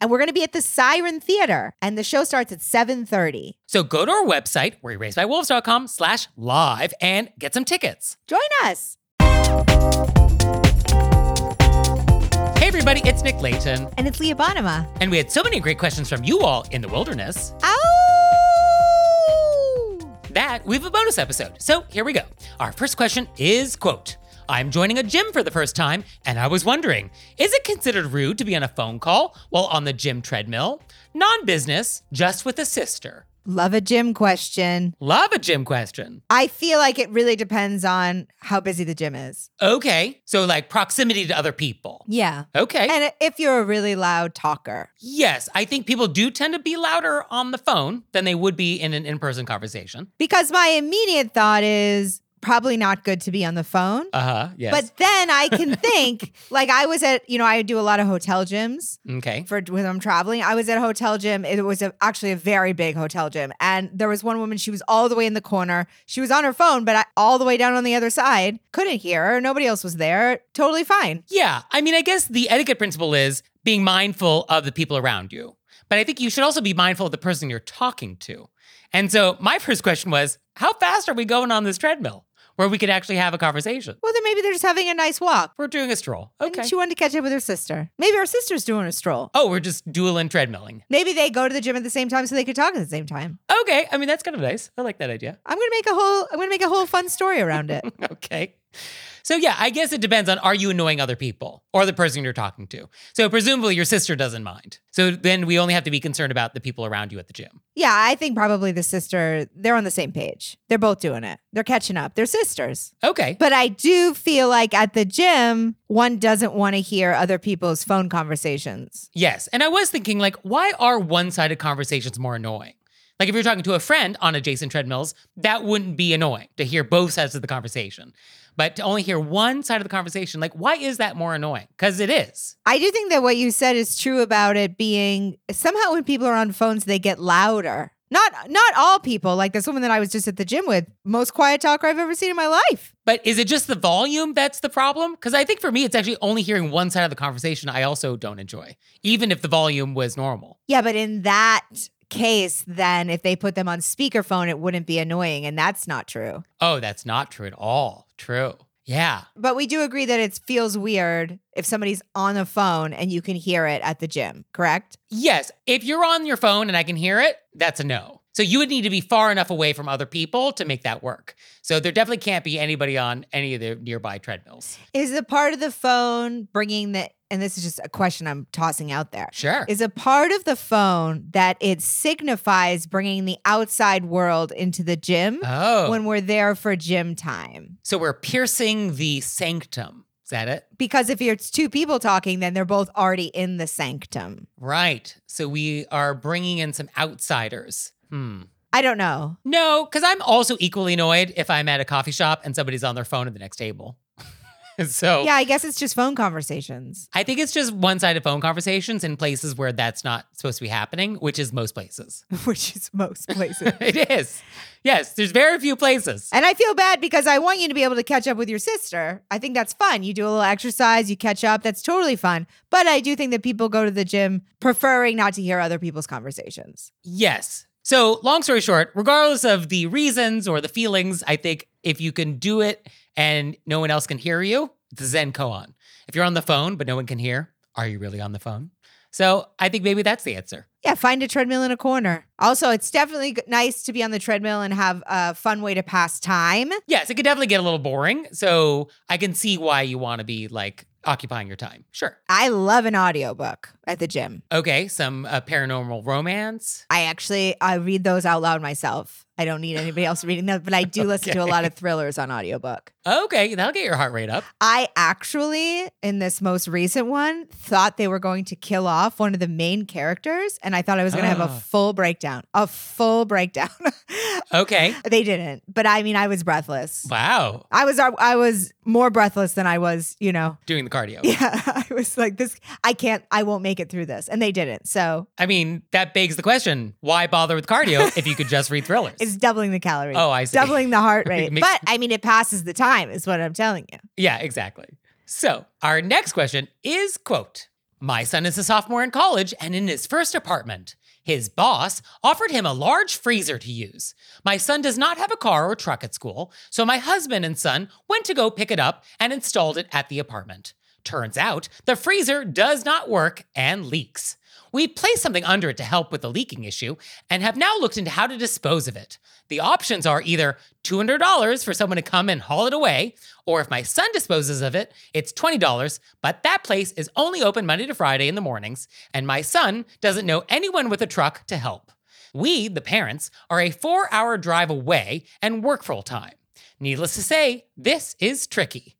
And we're going to be at the Siren Theater, and the show starts at 7:30. So go to our website, wereraisedbywolves.com slash live and get some tickets. Join us. Hey everybody, it's Nick Leighton. And it's Leah Bonnema. And we had so many great questions from you all in the wilderness. Ow! that, we have a bonus episode. So here we go. Our first question is quote, I'm joining a gym for the first time, and I was wondering, is it considered rude to be on a phone call while on the gym treadmill? Non-business, just with a sister. Love a gym question. Love a gym question. I feel like it really depends on how busy the gym is. Okay, so like proximity to other people. Yeah. Okay. And if you're a really loud talker. yes, I think people do tend to be louder on the phone than they would be in an in-person conversation. Because my immediate thought is probably not good to be on the phone. Uh-huh. Yes. But then I can think, like I was at, you know, I do a lot of hotel gyms. okay. for when I'm traveling. I was at a hotel gym. It was a, actually a very big hotel gym, and there was one woman. She was all the way in the corner. She was on her phone, but I, all the way down on the other side. Couldn't hear her. Nobody else was there. Totally fine. Yeah, I mean, I guess the etiquette principle is being mindful of the people around you. But I think you should also be mindful of the person you're talking to. And so my first question was, how fast are we going on this treadmill where we could actually have a conversation? Well, then maybe they're just having a nice walk. We're doing a stroll. Okay. And she wanted to catch up with her sister. Maybe her sister's doing a stroll. Oh, we're just dueling treadmilling. Maybe they go to the gym at the same time so they could talk at the same time. Okay, I mean that's kind of nice. I like that idea. I'm gonna make a whole. I'm gonna make a whole fun story around it. Okay. So yeah, I guess it depends on are you annoying other people or the person you're talking to. So presumably your sister doesn't mind. So then we only have to be concerned about the people around you at the gym. yeah, I think probably the sister. They're on the same page. They're both doing it. They're catching up. They're sisters. Okay. But I do feel like at the gym, one doesn't want to hear other people's phone conversations. Yes. And I was thinking, like, why are one sided conversations more annoying? Like, if you're talking to a friend on adjacent treadmills, that wouldn't be annoying to hear both sides of the conversation. But to only hear one side of the conversation, like, why is that more annoying? Because it is. I do think that what you said is true about it being somehow when people are on phones, they get louder. Not not all people, like this woman that I was just at the gym with, most quiet talker I've ever seen in my life. But is it just the volume that's the problem? Because I think for me, it's actually only hearing one side of the conversation I also don't enjoy, even if the volume was normal. Yeah, but in that case, then if they put them on speakerphone, it wouldn't be annoying. And that's not true. Oh, that's not true at all. True. Yeah. But we do agree that it feels weird if somebody's on the phone and you can hear it at the gym, correct? Yes. If you're on your phone and I can hear it, that's a no. So you would need to be far enough away from other people to make that work. So there definitely can't be anybody on any of the nearby treadmills. Is a part of the phone bringing the, and this is just a question I'm tossing out there. Sure. Is a part of the phone that it signifies bringing the outside world into the gym oh. when we're there for gym time. so we're piercing the sanctum. Is that it? Because if it's two people talking, then they're both already in the sanctum. Right. So we are bringing in some outsiders. Hmm. I don't know. No, because I'm also equally annoyed if I'm at a coffee shop and somebody's on their phone at the next table. so Yeah, I guess it's just phone conversations. I think it's just one sided phone conversations in places where that's not supposed to be happening, which is most places. which is most places. it is. Yes, there's very few places. and I feel bad because I want you to be able to catch up with your sister. I think that's fun. You do a little exercise, you catch up. That's totally fun. But I do think that people go to the gym preferring not to hear other people's conversations. Yes. So, long story short, regardless of the reasons or the feelings, I think if you can do it and no one else can hear you, it's a Zen koan. If you're on the phone but no one can hear, are you really on the phone? So, I think maybe that's the answer. Yeah, find a treadmill in a corner. Also, it's definitely nice to be on the treadmill and have a fun way to pass time. Yes, it could definitely get a little boring. So, I can see why you want to be like occupying your time. Sure. I love an audiobook at the gym. Okay, some uh, paranormal romance. I actually I read those out loud myself. I don't need anybody else reading them, but I do listen to a lot of thrillers on audiobook. Okay, that'll get your heart rate up. I actually, in this most recent one, thought they were going to kill off one of the main characters, and I thought I was going to have a Ah. full breakdown. A full breakdown. Okay. they didn't, but I mean, I was breathless. Wow. I was I was more breathless than I was, you know. Doing the cardio. Yeah, I was like this. I can't. I won't make it through this, and they didn't. So I mean, that begs the question why bother with cardio if you could just read thrillers? It's doubling the calories. Oh, I see. Doubling the heart rate. Makes- but I mean, it passes the time, is what I'm telling you. yeah, exactly. So, our next question is quote, My son is a sophomore in college and in his first apartment. His boss offered him a large freezer to use. My son does not have a car or truck at school, so my husband and son went to go pick it up and installed it at the apartment. Turns out the freezer does not work and leaks. We placed something under it to help with the leaking issue and have now looked into how to dispose of it. The options are either $200 for someone to come and haul it away, or if my son disposes of it, it's $20, but that place is only open Monday to Friday in the mornings, and my son doesn't know anyone with a truck to help. We, the parents, are a four hour drive away and work full time. Needless to say, this is tricky.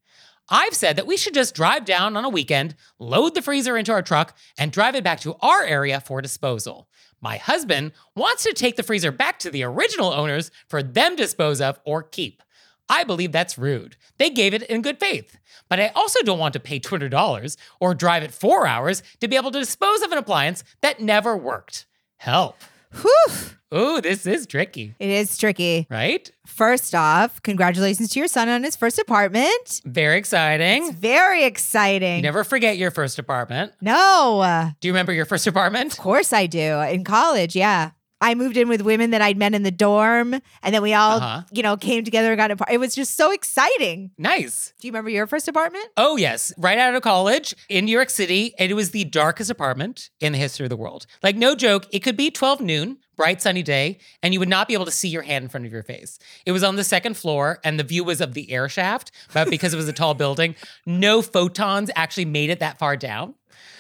I've said that we should just drive down on a weekend, load the freezer into our truck, and drive it back to our area for disposal. My husband wants to take the freezer back to the original owners for them to dispose of or keep. I believe that's rude. They gave it in good faith. But I also don't want to pay $200 or drive it four hours to be able to dispose of an appliance that never worked. Help. Whew. Ooh, this is tricky, It is tricky. right? First off, congratulations to your son on his first apartment. Very exciting. It's very exciting. You never forget your first apartment. no, Do you remember your first apartment? of course I do. In college, yeah. I moved in with women that I'd met in the dorm, and then we all, Uh-huh. you know, came together and got a. It was just so exciting. Nice. Do you remember your first apartment? Oh, yes. Right out of college in New York City. And it was the darkest apartment in the history of the world. Like, no joke, it could be 12 noon, bright sunny day, and you would not be able to see your hand in front of your face. It was on the second floor, and the view was of the air shaft. But because it was a tall building, no photons actually made it that far down.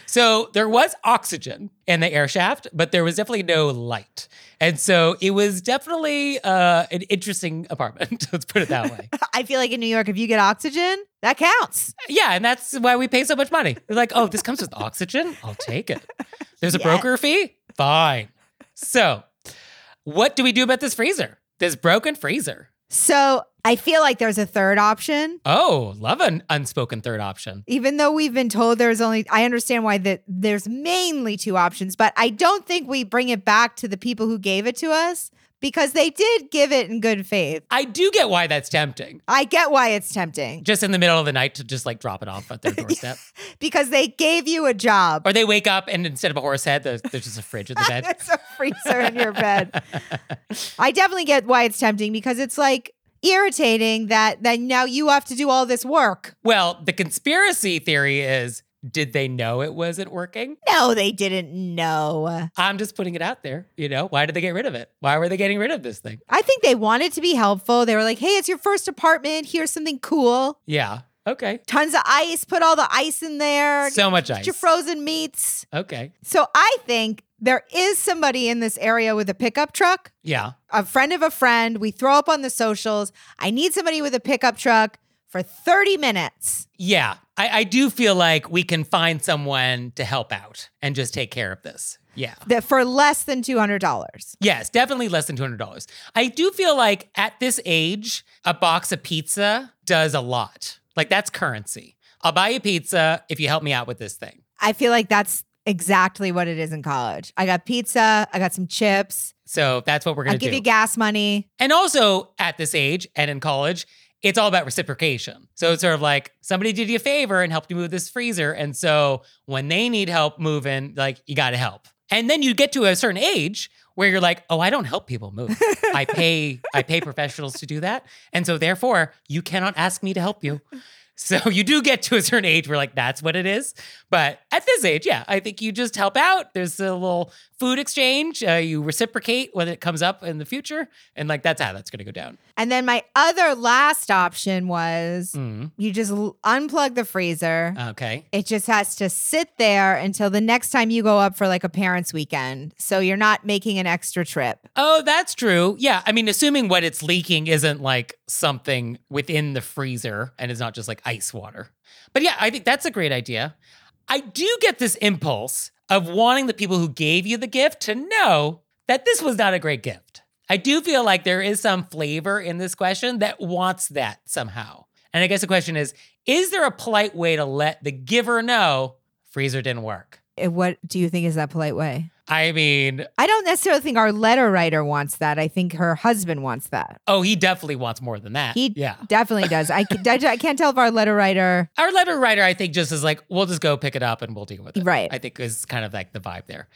So there was oxygen in the air shaft, but there was definitely no light. And so it was definitely uh, an interesting apartment. Let's put it that way. I feel like in New York, if you get oxygen, that counts. Yeah, and that's why we pay so much money. They're like, oh, this comes with oxygen? I'll take it. There's a broker fee? Fine. So, what do we do about this freezer? This broken freezer. So I feel like there's a third option. Oh, love an unspoken third option. Even though we've been told there's only, I understand why that there's mainly two options, but I don't think we bring it back to the people who gave it to us because they did give it in good faith. I do get why that's tempting. I get why it's tempting Just in the middle of the night to just like drop it off at their doorstep. because they gave you a job. or they wake up and instead of a horse head, there's, there's just a fridge in the bed. it's a freezer in your bed. I definitely get why it's tempting because it's like irritating that that now you have to do all this work. well, the conspiracy theory is did they know it wasn't working? No, they didn't know. I'm just putting it out there. You know, why did they get rid of it? Why were they getting rid of this thing? I think they wanted to be helpful. They were like, "Hey, it's your first apartment. Here's something cool. Yeah. Okay. Tons of ice. Put all the ice in there. So much Get ice. your frozen meats." Okay. So I think there is somebody in this area with a pickup truck. Yeah. a friend of a friend. We throw up on the socials. I need somebody with a pickup truck for 30 minutes. Yeah. I, I do feel like we can find someone to help out and just take care of this. Yeah. That for less than $200. Yes, definitely less than $200. I do feel like at this age, a box of pizza does a lot. Like that's currency. I'll buy you pizza if you help me out with this thing. I feel like that's exactly what it is in college. I got pizza, I got some chips, So that's what we're going to do. give you gas money. And also at this age and in college, it's all about reciprocation. So it's sort of like somebody did you a favor and helped you move this freezer. And so when they need help moving, like you got to help. And then you get to a certain age where you're like, oh, I don't help people move. I pay I pay professionals to do that. And so therefore, you cannot ask me to help you. So you do get to a certain age where like that's what it is. But at this age, yeah, I think you just help out. There's a little food exchange. Uh, you reciprocate when it comes up in the future, and like that's how that's going to go down. And then my other last option was Mm, you just l- unplug the freezer. okay. It just has to sit there until the next time you go up for like a parents' weekend. So you're not making an extra trip. Oh, that's true. Yeah. I mean, assuming what it's leaking isn't like something within the freezer and it's not just like ice water. But yeah, I think that's a great idea. I do get this impulse of wanting the people who gave you the gift to know that this was not a great gift. I do feel like there is some flavor in this question that wants that somehow. And I guess the question is is there a polite way to let the giver know freezer didn't work? What do you think is that polite way? I mean, I don't necessarily think our letter writer wants that. I think her husband wants that. oh, he definitely wants more than that. He yeah. definitely does. I, I can't tell if our letter writer. Our letter writer, I think, just is like, we'll just go pick it up and we'll deal with it. Right. I think is kind of like the vibe there.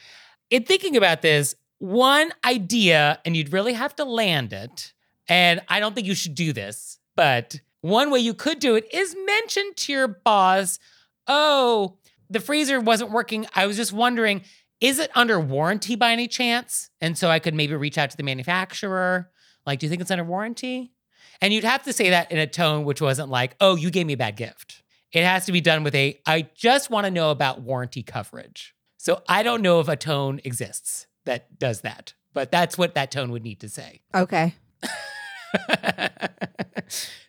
In thinking about this, one idea, and you'd really have to land it, and I don't think you should do this, but one way you could do it is mention to your boss, oh, the freezer wasn't working. I was just wondering, is it under warranty by any chance? And so I could maybe reach out to the manufacturer. Like, do you think it's under warranty? And you'd have to say that in a tone which wasn't like, oh, you gave me a bad gift. It has to be done with a, I just want to know about warranty coverage. So I don't know if a tone exists that does that, but that's what that tone would need to say. Okay.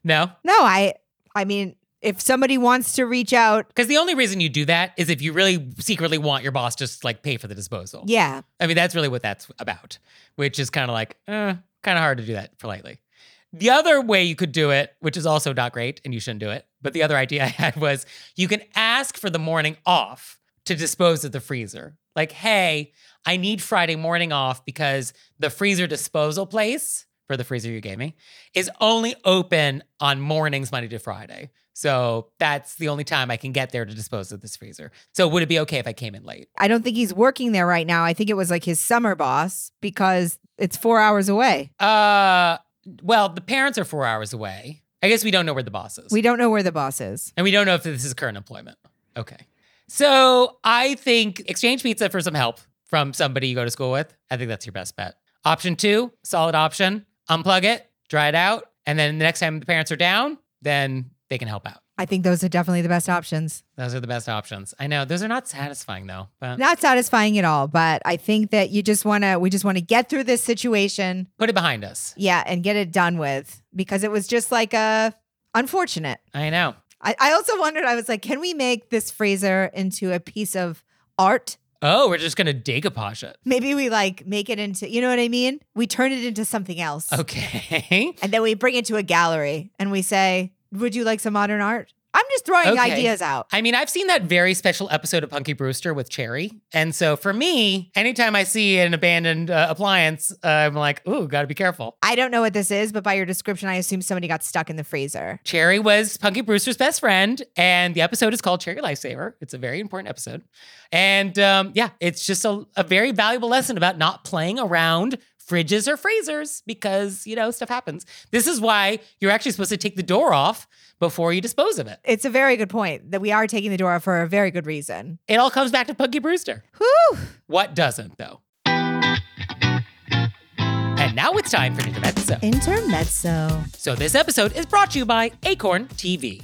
no? No, I. I mean, if somebody wants to reach out, Because the only reason you do that is if you really secretly want your boss to just like pay for the disposal. yeah, I mean, that's really what that's about, which is kind of like, eh, kind of hard to do that politely. The other way you could do it, which is also not great and you shouldn't do it, but the other idea I had was you can ask for the morning off to dispose of the freezer. Like, hey, I need Friday morning off because the freezer disposal place for the freezer you gave me is only open on mornings, Monday to Friday. So that's the only time I can get there to dispose of this freezer. So would it be okay if I came in late? I don't think he's working there right now. I think it was like his summer boss because it's four hours away. Uh, well, the parents are four hours away. I guess we don't know where the boss is. We don't know where the boss is. and we don't know if this is current employment. Okay. So I think exchange pizza for some help from somebody you go to school with. I think that's your best bet. Option two, solid option. Unplug it, dry it out, and then the next time the parents are down, then they can help out. I think those are definitely the best options. Those are the best options. I know those are not satisfying though, but Not satisfying at all, but I think that you just want to, we just want to get through this situation. put it behind us. Yeah. And get it done with because it was just like a unfortunate. I know. I, I also wondered, I was like, can we make this freezer into a piece of art? Oh, we're just gonna decoupage it. Maybe we like make it into, you know what I mean? We turn it into something else. Okay. And then we bring it to a gallery and we say, would you like some modern art? I'm just throwing Okay. ideas out. I mean, I've seen that very special episode of Punky Brewster with Cherie. And so for me, anytime I see an abandoned uh, appliance, uh, I'm like, ooh, gotta be careful. I don't know what this is, but by your description, I assume somebody got stuck in the freezer. Cherie was Punky Brewster's best friend, and the episode is called Cherie Lifesaver. It's a very important episode. And um, yeah, it's just a, a very valuable lesson about not playing around fridges or freezers because, you know, stuff happens. This is why you're actually supposed to take the door off before you dispose of it. It's a very good point that we are taking the door off for a very good reason. It all comes back to Punky Brewster. Whew. What doesn't, though? And now it's time for Intermezzo. Intermezzo. So this episode is brought to you by Acorn TV.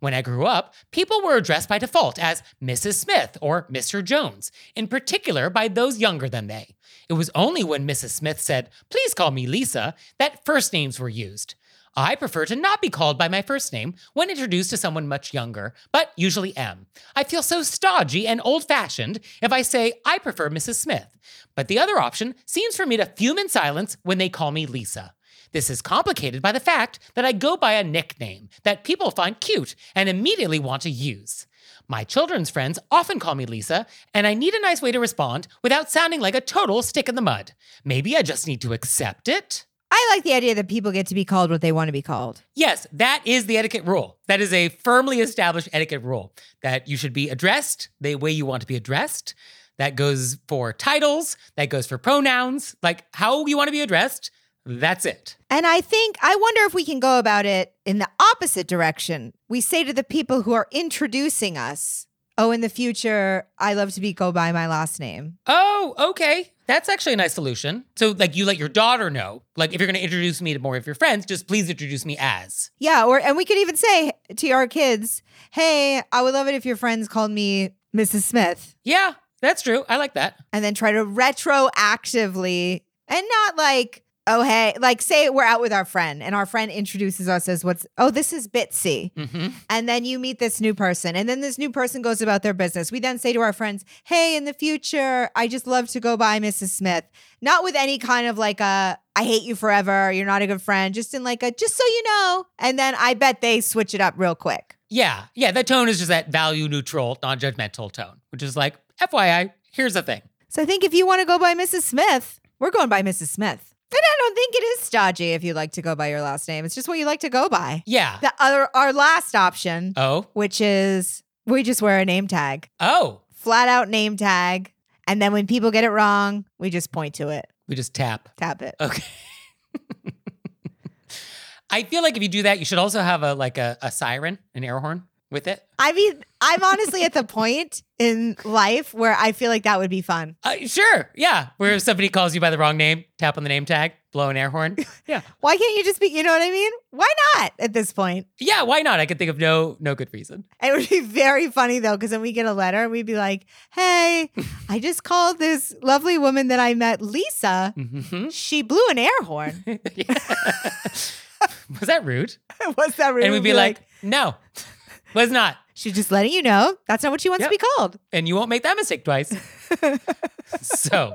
When I grew up, people were addressed by default as Mrs. Smith or Mr. Jones, in particular by those younger than they. It was only when Mrs. Smith said, Please call me Lisa, that first names were used. I prefer to not be called by my first name when introduced to someone much younger, but usually am. I feel so stodgy and old fashioned if I say I prefer Mrs. Smith. But the other option seems for me to fume in silence when they call me Lisa. This is complicated by the fact that I go by a nickname that people find cute and immediately want to use. My children's friends often call me Lisa, and I need a nice way to respond without sounding like a total stick in the mud. Maybe I just need to accept it? I like the idea that people get to be called what they want to be called. Yes, that is the etiquette rule. That is a firmly established etiquette rule that you should be addressed the way you want to be addressed. That goes for titles, that goes for pronouns, like how you want to be addressed. That's it. And I think, I wonder if we can go about it in the opposite direction. We say to the people who are introducing us, oh, in the future, I love to be go by my last name. Oh, okay. That's actually a nice solution. So, like, you let your daughter know, like, if you're going to introduce me to more of your friends, just please introduce me as. Yeah, or and we could even say to our kids, "Hey, I would love it if your friends called me Mrs. Smith." Yeah, that's true. I like that. And then try to retroactively and not like, "Oh, hey, like say we're out with our friend and our friend introduces us as what's, "Oh, this is Bitsy." hmm And then you meet this new person, and then this new person goes about their business. We then say to our friends, Hey, in the future, I just love to go by Mrs. Smith. Not with any kind of like a, I hate you forever, you're not a good friend, just in like a, just so you know. And then I bet they switch it up real quick. Yeah, yeah. That tone is just that value neutral, non judgmental tone, which is like, FYI, here's the thing. So I think if you want to go by Mrs. Smith, we're going by Mrs. Smith. And I don't think it is stodgy if you like to go by your last name. It's just what you like to go by. Yeah. The other, our last option, oh, which is we just wear a name tag. oh, flat out name tag. And then when people get it wrong, we just point to it, we just tap. tap it. Okay. I feel like if you do that, you should also have a like a, a siren, an air horn with it. I mean, I'm honestly at the point in life where I feel like that would be fun. Uh, sure, yeah. Where if somebody calls you by the wrong name, tap on the name tag, blow an air horn. Yeah, Why can't you just be, you know what I mean? Why not at this point? yeah. Why not? I could think of no no good reason. It would be very funny though, because then we get a letter and we'd be like, hey, I just called this lovely woman that I met, Lisa. hmm She blew an air horn. Was that rude? was that rude? And we'd be like, no, was not. she's just letting you know that's not what she wants Yep. to be called. and you won't make that mistake twice. so,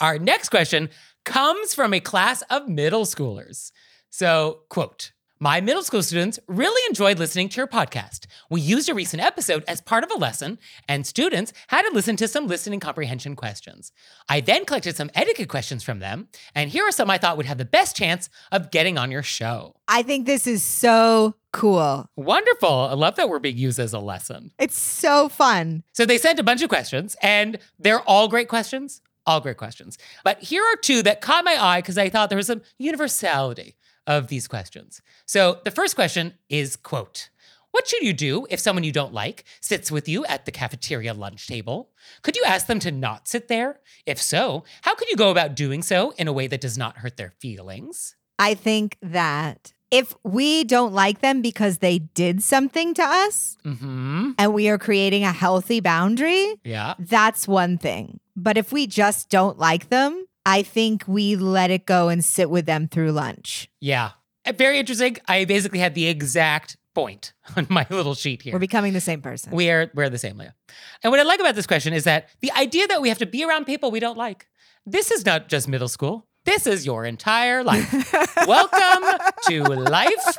our next question comes from a class of middle schoolers. So, quote, my middle school students really enjoyed listening to your podcast. We used a recent episode as part of a lesson, and students had to listen to some listening comprehension questions. I then collected some etiquette questions from them, and here are some I thought would have the best chance of getting on your show. I think this is so cool. Wonderful. I love that we're being used as a lesson. It's so fun. So they sent a bunch of questions, and they're all great questions. All great questions. But here are two that caught my eye because I thought there was some universality of these questions. So the first question is quote, what should you do if someone you don't like sits with you at the cafeteria lunch table? Could you ask them to not sit there? If so, how could you go about doing so in a way that does not hurt their feelings? I think that if we don't like them because they did something to us Mm-hmm. and we are creating a healthy boundary, Yeah. that's one thing. But if we just don't like them, I think we let it go and sit with them through lunch. Yeah. Uh, Very interesting. I basically had the exact point on my little sheet here. We're becoming the same person. We are we're the same, Leah. And what I like about this question is that the idea that we have to be around people we don't like. This is not just middle school. This is your entire life. Welcome to life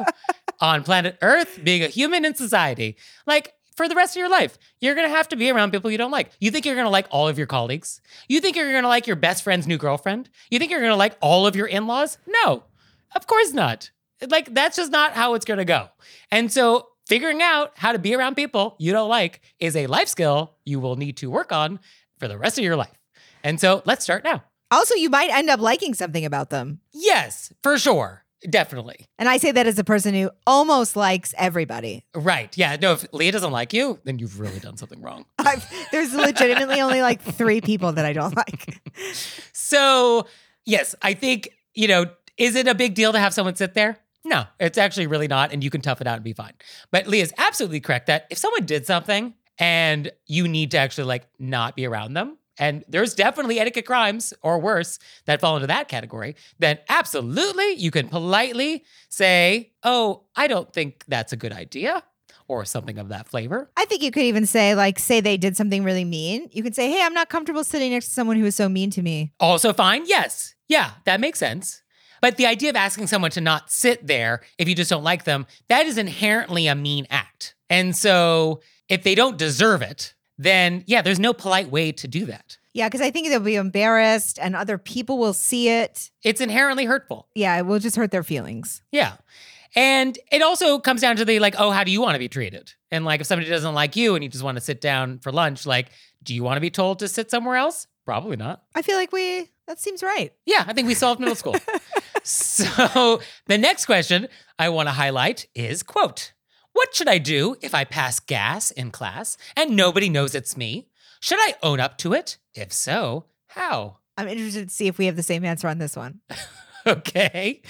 on planet Earth, being a human in society. Like for the rest of your life, you're gonna have to be around people you don't like. You think you're gonna like all of your colleagues? You think you're gonna like your best friend's new girlfriend? You think you're gonna like all of your in-laws? No, of course not. Like that's just not how it's gonna go. And so figuring out how to be around people you don't like is a life skill you will need to work on for the rest of your life. And so let's start now. also, you might end up liking something about them. Yes, for sure. Definitely. And I say that as a person who almost likes everybody. Right. Yeah. No, if Leah doesn't like you, then you've really done something wrong. I've, there's legitimately only like three people that I don't like. So, yes, I think, you know, is it a big deal to have someone sit there? No, it's actually really not. And you can tough it out and be fine. But Leah's absolutely correct that if someone did something and you need to actually like not be around them, and there's definitely etiquette crimes or worse that fall into that category, then absolutely you can politely say, Oh, I don't think that's a good idea, or something of that flavor. I think you could even say, like, say they did something really mean. You could say, hey, I'm not comfortable sitting next to someone who is so mean to me. Also fine. Yes. Yeah, that makes sense. But the idea of asking someone to not sit there if you just don't like them, that is inherently a mean act. And so if they don't deserve it, then yeah, there's no polite way to do that. Yeah, because I think they'll be embarrassed and other people will see it. It's inherently hurtful. Yeah, it will just hurt their feelings. Yeah. And it also comes down to the like, oh, how do you want to be treated? And like, if somebody doesn't like you and you just want to sit down for lunch, like, do you want to be told to sit somewhere else? Probably not. I feel like we, that seems right. Yeah, I think we solved middle school. so the next question I want to highlight is quote, what should I do if I pass gas in class and nobody knows it's me? Should I own up to it? If so, how? I'm interested to see if we have the same answer on this one. Okay.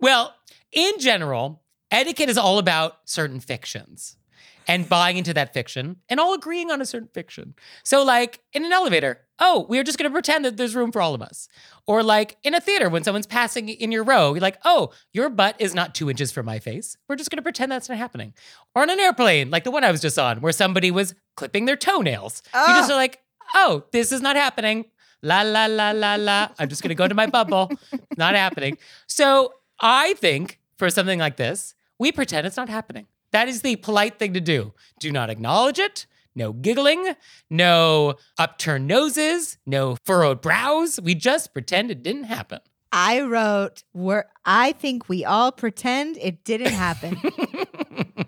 Well, in general, etiquette is all about certain fictions and buying into that fiction and all agreeing on a certain fiction. So, like in an elevator, oh, we're just going to pretend that there's room for all of us. Or like in a theater, when someone's passing in your row, you're like, oh, your butt is not two inches from my face. We're just going to pretend that's not happening. Or on an airplane, like the one I was just on, where somebody was clipping their toenails. You just Oh. are like, oh, this is not happening. La la la la la. I'm just gonna go to my bubble. Not happening. So I think for something like this, we pretend it's not happening. That is the polite thing to do. Do not acknowledge it. No giggling, no upturned noses, no furrowed brows. We just pretend it didn't happen. I wrote, where I think we all pretend it didn't happen.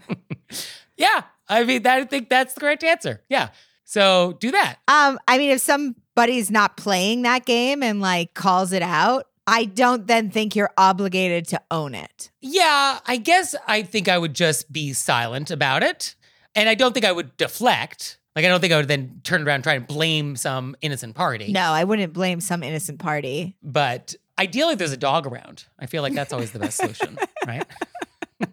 yeah, I mean, that, I think that's the correct answer. Yeah. So do that. um, I mean, if somebody's not playing that game and like calls it out, I don't then think you're obligated to own it. Yeah, I guess I think I would just be silent about it. And I don't think I would deflect. Like, I don't think I would then turn around and try and blame some innocent party. No, I wouldn't blame some innocent party. But ideally, there's a dog around. I feel like that's always the best solution, right?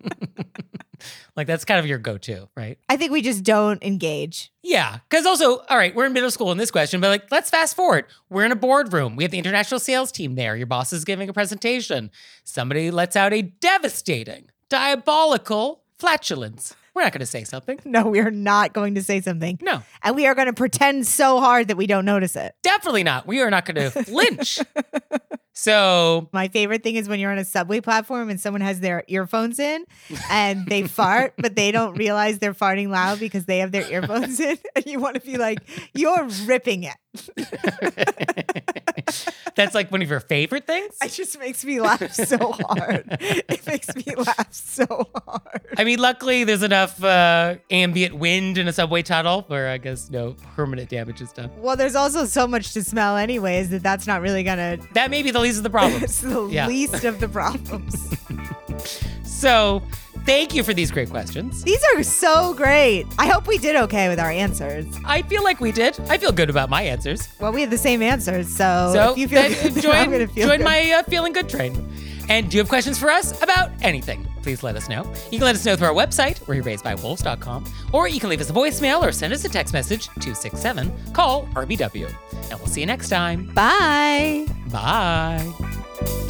like, that's kind of your go to, right? I think we just don't engage. Yeah. Because also, all right, we're in middle school in this question, but like, let's fast forward. We're in a boardroom. We have the international sales team there. Your boss is giving a presentation. Somebody lets out a devastating, diabolical flatulence. We're not going to say something. No, we are not going to say something. No, And we are going to pretend so hard that we don't notice it. definitely not. We are not going to flinch. So, My favorite thing is when you're on a subway platform and someone has their earphones in and they fart, but they don't realize they're farting loud because they have their earphones in. And you want to be like, you're ripping it. that's like one of your favorite things. It just makes me laugh so hard. It makes me laugh so hard. I mean, luckily there's enough uh, ambient wind in a subway tunnel where I guess no permanent damage is done. Well, there's also so much to smell, anyways, that that's not really going to. That may be the least of the problems. It's the Yeah. least of the problems. So, thank you for these great questions. These are so great. I hope we did okay with our answers. I feel like we did. I feel good about my answers. Well, we had the same answers, so, So, if you feel good, join, join good. my uh, feeling good train. And do you have questions for us about anything? Please let us know. You can let us know through our website, where you're raised by wolves.com, or you can leave us a voicemail or send us a text message 267 call RBW. And we'll see you next time. Bye. Bye.